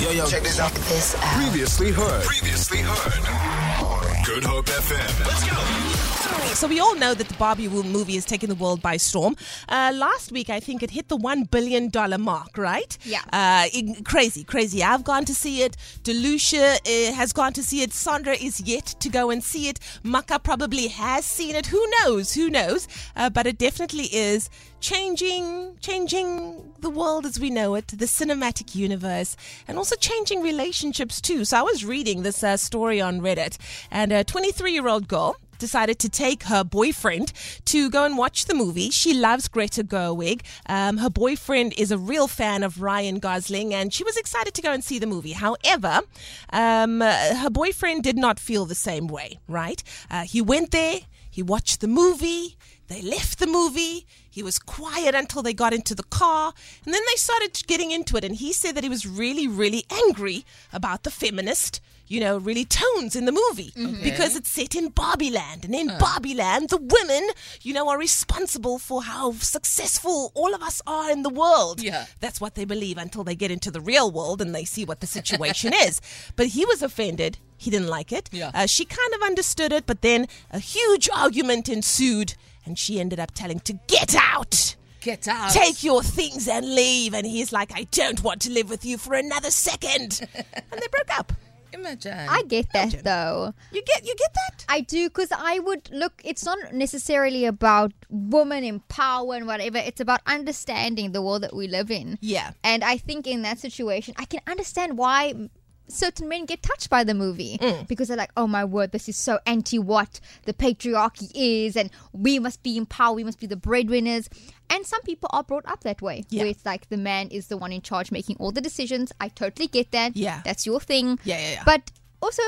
Yo, yo, check this out. This out. Previously heard. Previously heard. Good Hope FM. Let's go. So we all know that the Barbie Woo movie is taking the world by storm. Uh, last week, I think it hit the one billion dollar mark, right? Yeah. Uh, in- crazy, crazy. I've gone to see it. Delucia uh, has gone to see it. Sandra is yet to go and see it. Maka probably has seen it. Who knows? Who knows? Uh, but it definitely is changing, changing the world as we know it, the cinematic universe, and also changing relationships too. So I was reading this uh, story on Reddit, and a 23 year old girl decided to take her boyfriend to go and watch the movie. She loves Greta Gerwig. Um, her boyfriend is a real fan of Ryan Gosling, and she was excited to go and see the movie. However, um, uh, her boyfriend did not feel the same way, right? Uh, he went there, he watched the movie, they left the movie. He was quiet until they got into the car. And then they started getting into it. And he said that he was really, really angry about the feminist, you know, really tones in the movie because it's set in Barbie land. And in Barbie land, the women, you know, are responsible for how successful all of us are in the world. Yeah. That's what they believe until they get into the real world and they see what the situation is. But he was offended. He didn't like it. Yeah. Uh, she kind of understood it, but then a huge argument ensued, and she ended up telling to get out. Get out. Take your things and leave. And he's like, I don't want to live with you for another second. and they broke up. Imagine. I get that though. You get you get that? I do because I would look. It's not necessarily about woman in power and whatever. It's about understanding the world that we live in. Yeah. And I think in that situation, I can understand why certain men get touched by the movie Mm. because they're like, "Oh my word, this is so anti what the patriarchy is, and we must be in power. We must be the breadwinners." And some people are brought up that way, Yeah. where it's like the man is the one in charge, making all the decisions. I totally get that. Yeah. that's your thing. Yeah, yeah, yeah. But also,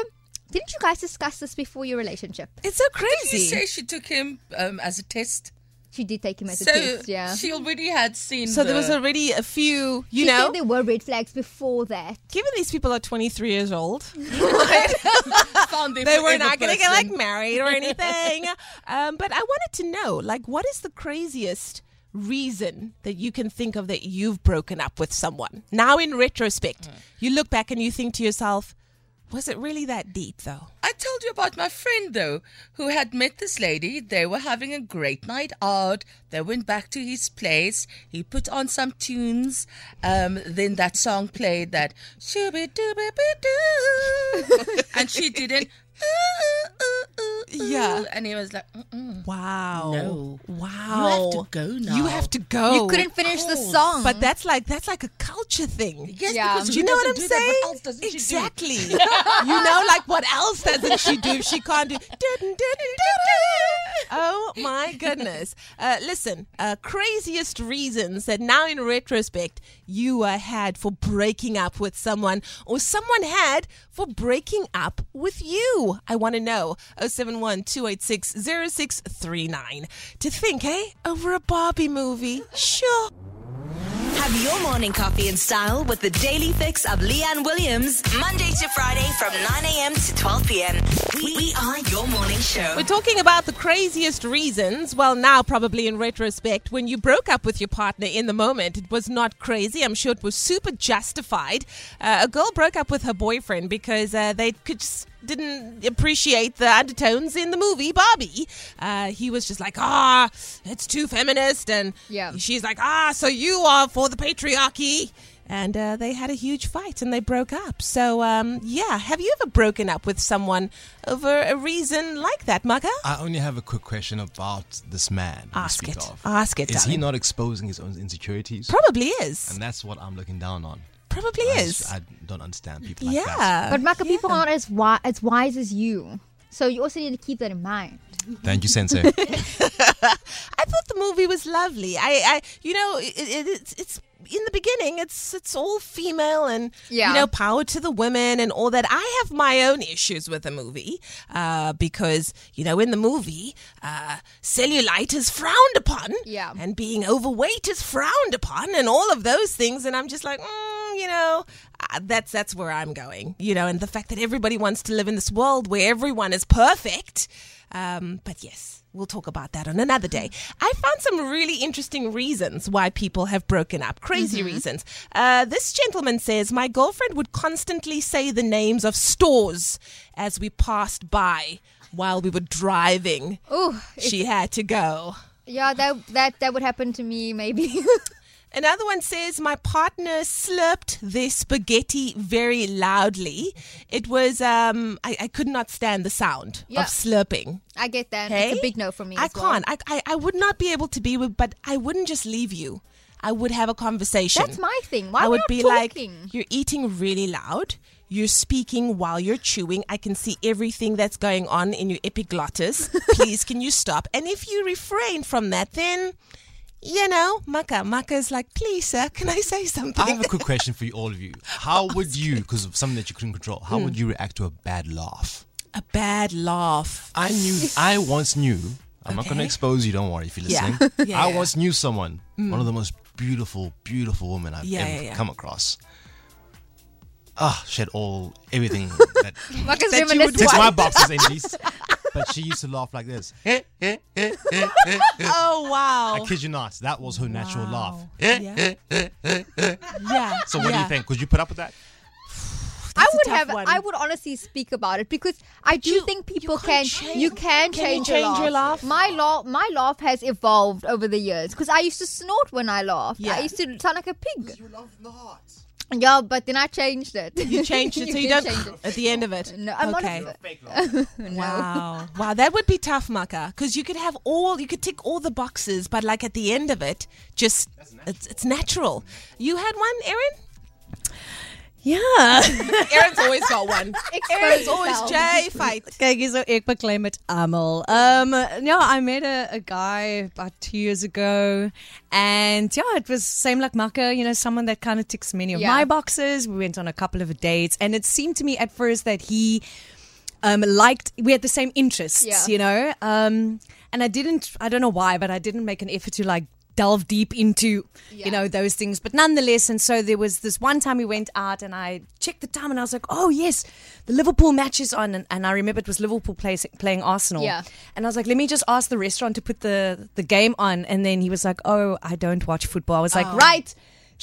didn't you guys discuss this before your relationship? It's so crazy. Did you crazy. say she took him um, as a test? She did take him as so a test, yeah. she already had seen. so there was already a few, you She know, said there were red flags before that. given these people are 23 years old, found they were not going to get like married or anything. um, but I wanted to know, like, what is the craziest reason that you can think of that you've broken up with someone? Now, in retrospect, you look back and you think to yourself, was it really that deep, though? I told you about my friend though, who had met this lady. They were having a great night out. They went back to his place. He put on some tunes. Um, then that song played that shooby dooby doo, and she didn't. Yeah. and he was like, Mm-mm. Wow. No. Wow. You have to go now. You have to go. you couldn't finish the song. But that's like that's like a culture thing. Yes, Yeah. because Do you know what I'm doesn't do that? saying? What else doesn't she do? exactly. you know, like what else doesn't she do? if She can't do. Oh my goodness! Uh, listen, uh, craziest reasons that now in retrospect you uh, had for breaking up with someone, or someone had for breaking up with you. I want to know. 071 286 0639. To think, eh? Over a Barbie movie. Sure. Have your morning coffee in style with the daily fix of Leanne Williams, Monday to Friday from 9 a.m. to 12 p.m. We, we are your morning show. We're talking about the craziest reasons. Well, now, probably in retrospect, when you broke up with your partner in the moment, it was not crazy. I'm sure it was super justified. Uh, a girl broke up with her boyfriend because uh, they could just didn't appreciate the undertones in the movie Barbie. Uh, he was just like, ah, it's too feminist. And Yeah. she's like, ah, so you are for the patriarchy. And uh, they had a huge fight and they broke up. So, um, yeah, have you ever broken up with someone over a reason like that, Maka? I only have a quick question about this man. Ask it. Of. Ask it, Is he not exposing his own insecurities? Probably is. and that's what I'm looking down on. Probably I is. just- I don't understand people like that. yeah. but Maka, people are not as wi- as wise as you. So you also need to keep that in mind. Thank you, Sensei. I thought the movie was lovely. I, I you know, it, it, it's it's in the beginning, it's it's all female and Yeah. you know, power to the women and all that. I have my own issues with the movie uh, because you know, in the movie, uh, cellulite is frowned upon, Yeah. and being overweight is frowned upon, and all of those things. And I'm just like, mm, you know, uh, that's that's where I'm going. You know, and the fact that everybody wants to live in this world where everyone is perfect. Um, but yes, we'll talk about that on another day. I found some really interesting reasons why people have broken up. Crazy reasons. Uh, this gentleman says, My girlfriend would constantly say the names of stores as we passed by while we were driving. Oh, She had to go. yeah, that that that would happen to me maybe. Another one says, My partner slurped their spaghetti very loudly. It was, um, I, I could not stand the sound Yeah. of slurping. I get that. Hey? It's a big no for me. I as can't. I, I, I would not be able to be with, but I wouldn't just leave you. I would have a conversation. That's my thing. Why I would be talking? like, You're eating really loud. You're speaking while you're chewing. I can see everything that's going on in your epiglottis. Please, can you stop? And if you refrain from that, then, you know, Maka. Maka is like, Please, sir, can I say something? I have a quick question for you, all of you. How would you, because of something that you couldn't control, how would you react to a bad laugh? a bad laugh. I knew, I once knew, I'm not going to expose you, don't worry if you're listening. Yeah, I yeah. once knew someone, one of the most beautiful, beautiful women I've Yeah, ever yeah, yeah. come across. Ah, she had all, everything that Marcus That you reminisced would ticks my boxes, at least. But she used to laugh like this. Eh, eh, eh, oh, wow. I kid you not. That was her natural laugh. Yeah. yeah. So what do you think? Could you put up with that? I That's a would have. one. I would honestly speak about it because I do You- think people can't can. change- You can Can you change, change your laugh? My laugh. My laugh has evolved over the years because I used to snort when I laughed. Yeah. I used to sound like a pig. You love not. Yeah, but then I changed it. You changed it so you did don't change it. at the end of it. No, I'm okay. honest. Wow. Wow, that would be tough, Maka, because you could have all, you could tick all the boxes, but like at the end of it, just it's, it's natural. You had one, Erin? Ja. Erin's always got one. Erin's always. Jay fight. Kyk hierso ek beklei met almal. Um yeah, I met a, a guy about 2 years ago and yeah, it was same like Maka, you know, someone that kind of ticks many of Yeah. my boxes. We went on a couple of dates and it seemed to me at first that he um liked we had the same interests, Yeah. you know. Um and I didn't I don't know why, but I didn't make an effort to like delve deep into Yeah. you know those things. But nonetheless and so there was this one time we went out and I checked the time and I was like oh yes the Liverpool match is on. And, and I remember it was Liverpool play, playing Arsenal. Yeah. and I was like let me just ask the restaurant to put the the game on. And then he was like oh I don't watch football. I was like oh. right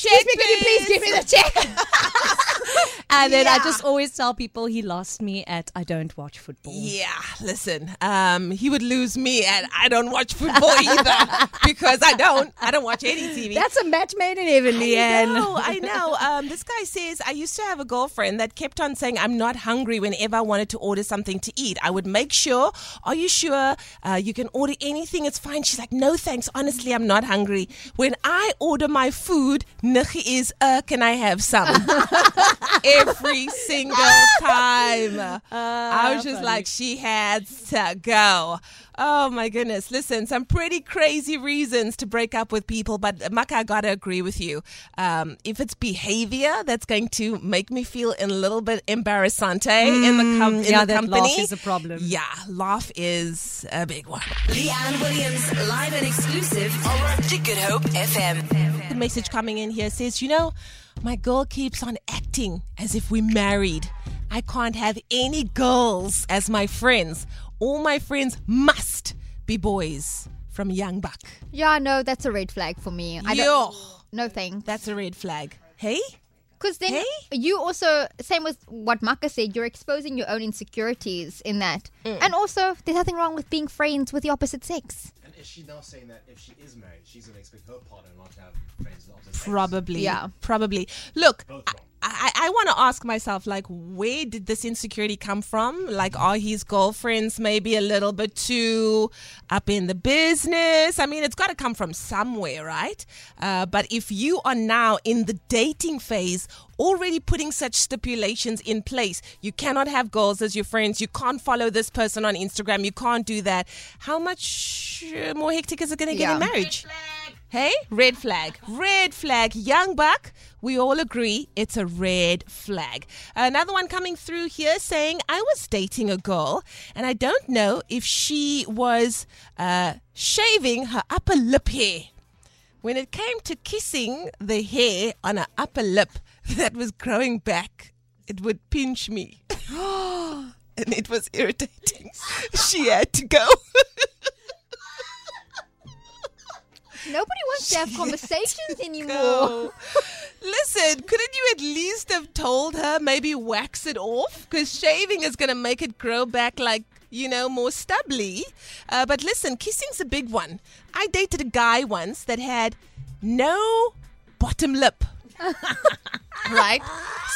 Me, can you please give me the check? and then I just always tell people he lost me at I don't watch football. Yeah, listen, um, he would lose me, at I don't watch football either because I don't. I don't watch any TV. That's a match made in heaven, I know, I know. Um, this guy says, I used to have a girlfriend that kept on saying, I'm not hungry whenever I wanted to order something to eat. I would make sure, Are you sure uh, you can order anything? It's fine. She's like, No, thanks. Honestly, I'm not hungry. When I order my food, Nikki is, uh, Can I have some? Every single time. I was just like, She had to go. Oh my goodness. Listen, some pretty crazy reasons to break up with people, but Maka, I gotta agree with you. Um, if it's behavior that's going to make me feel a little bit embarrassante in the, com- in yeah, the that company. laugh is a problem. Yeah, laugh is a big one. Leanne Williams, live and exclusive to Good Hope FM. Message coming in here says, you know, my girl keeps on acting as if we're married. I can't have any girls as my friends. All my friends must be boys from Young Buck. Yeah, no, that's a red flag for me. I Yo. don't. No thanks. That's a red flag. Hey? Because then Hey? you also, same with what Maka said, you're exposing your own insecurities in that. Mm. And also, there's nothing wrong with being friends with the opposite sex. And is she now saying that if she is married, she's going to expect her partner not to have friends of the opposite sex? Probably. Yeah. Probably. Look, Both I. I, want to ask myself, like, where did this insecurity come from? Like, are his girlfriends maybe a little bit too up in the business? I mean, it's got to come from somewhere, right? Uh, but if you are now in the dating phase, already putting such stipulations in place, you cannot have girls as your friends, you can't follow this person on Instagram, you can't do that. How much uh, more hectic is it going to get in Yeah. marriage? Hey, red flag. Red flag. Young Buck, we all agree it's a red flag. Another one coming through here saying, I was dating a girl and I don't know if she was uh, shaving her upper lip hair. When it came to kissing the hair on her upper lip that was growing back, it would pinch me. and it was irritating. She had to go. Nobody wants to have conversations anymore. Listen, couldn't you at least have told her maybe wax it off? Because shaving is going to make it grow back like, you know, more stubbly. Uh, but listen, kissing's a big one. I dated a guy once that had no bottom lip. right?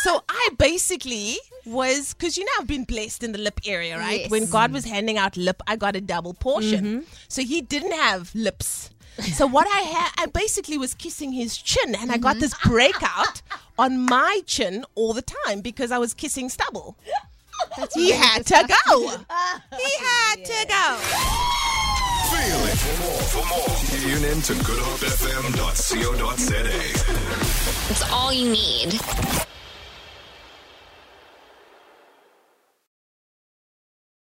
So I basically was, because you know, I've been blessed in the lip area, right? Yes. When God was handing out lip, I got a double portion. So he didn't have lips. So what I had, I basically was kissing his chin, and I got this mm-hmm. breakout on my chin all the time because I was kissing stubble. he had to go. He had to go. Feel it. For more, for more, tune in to goodhopefm.co.za. It's all you need.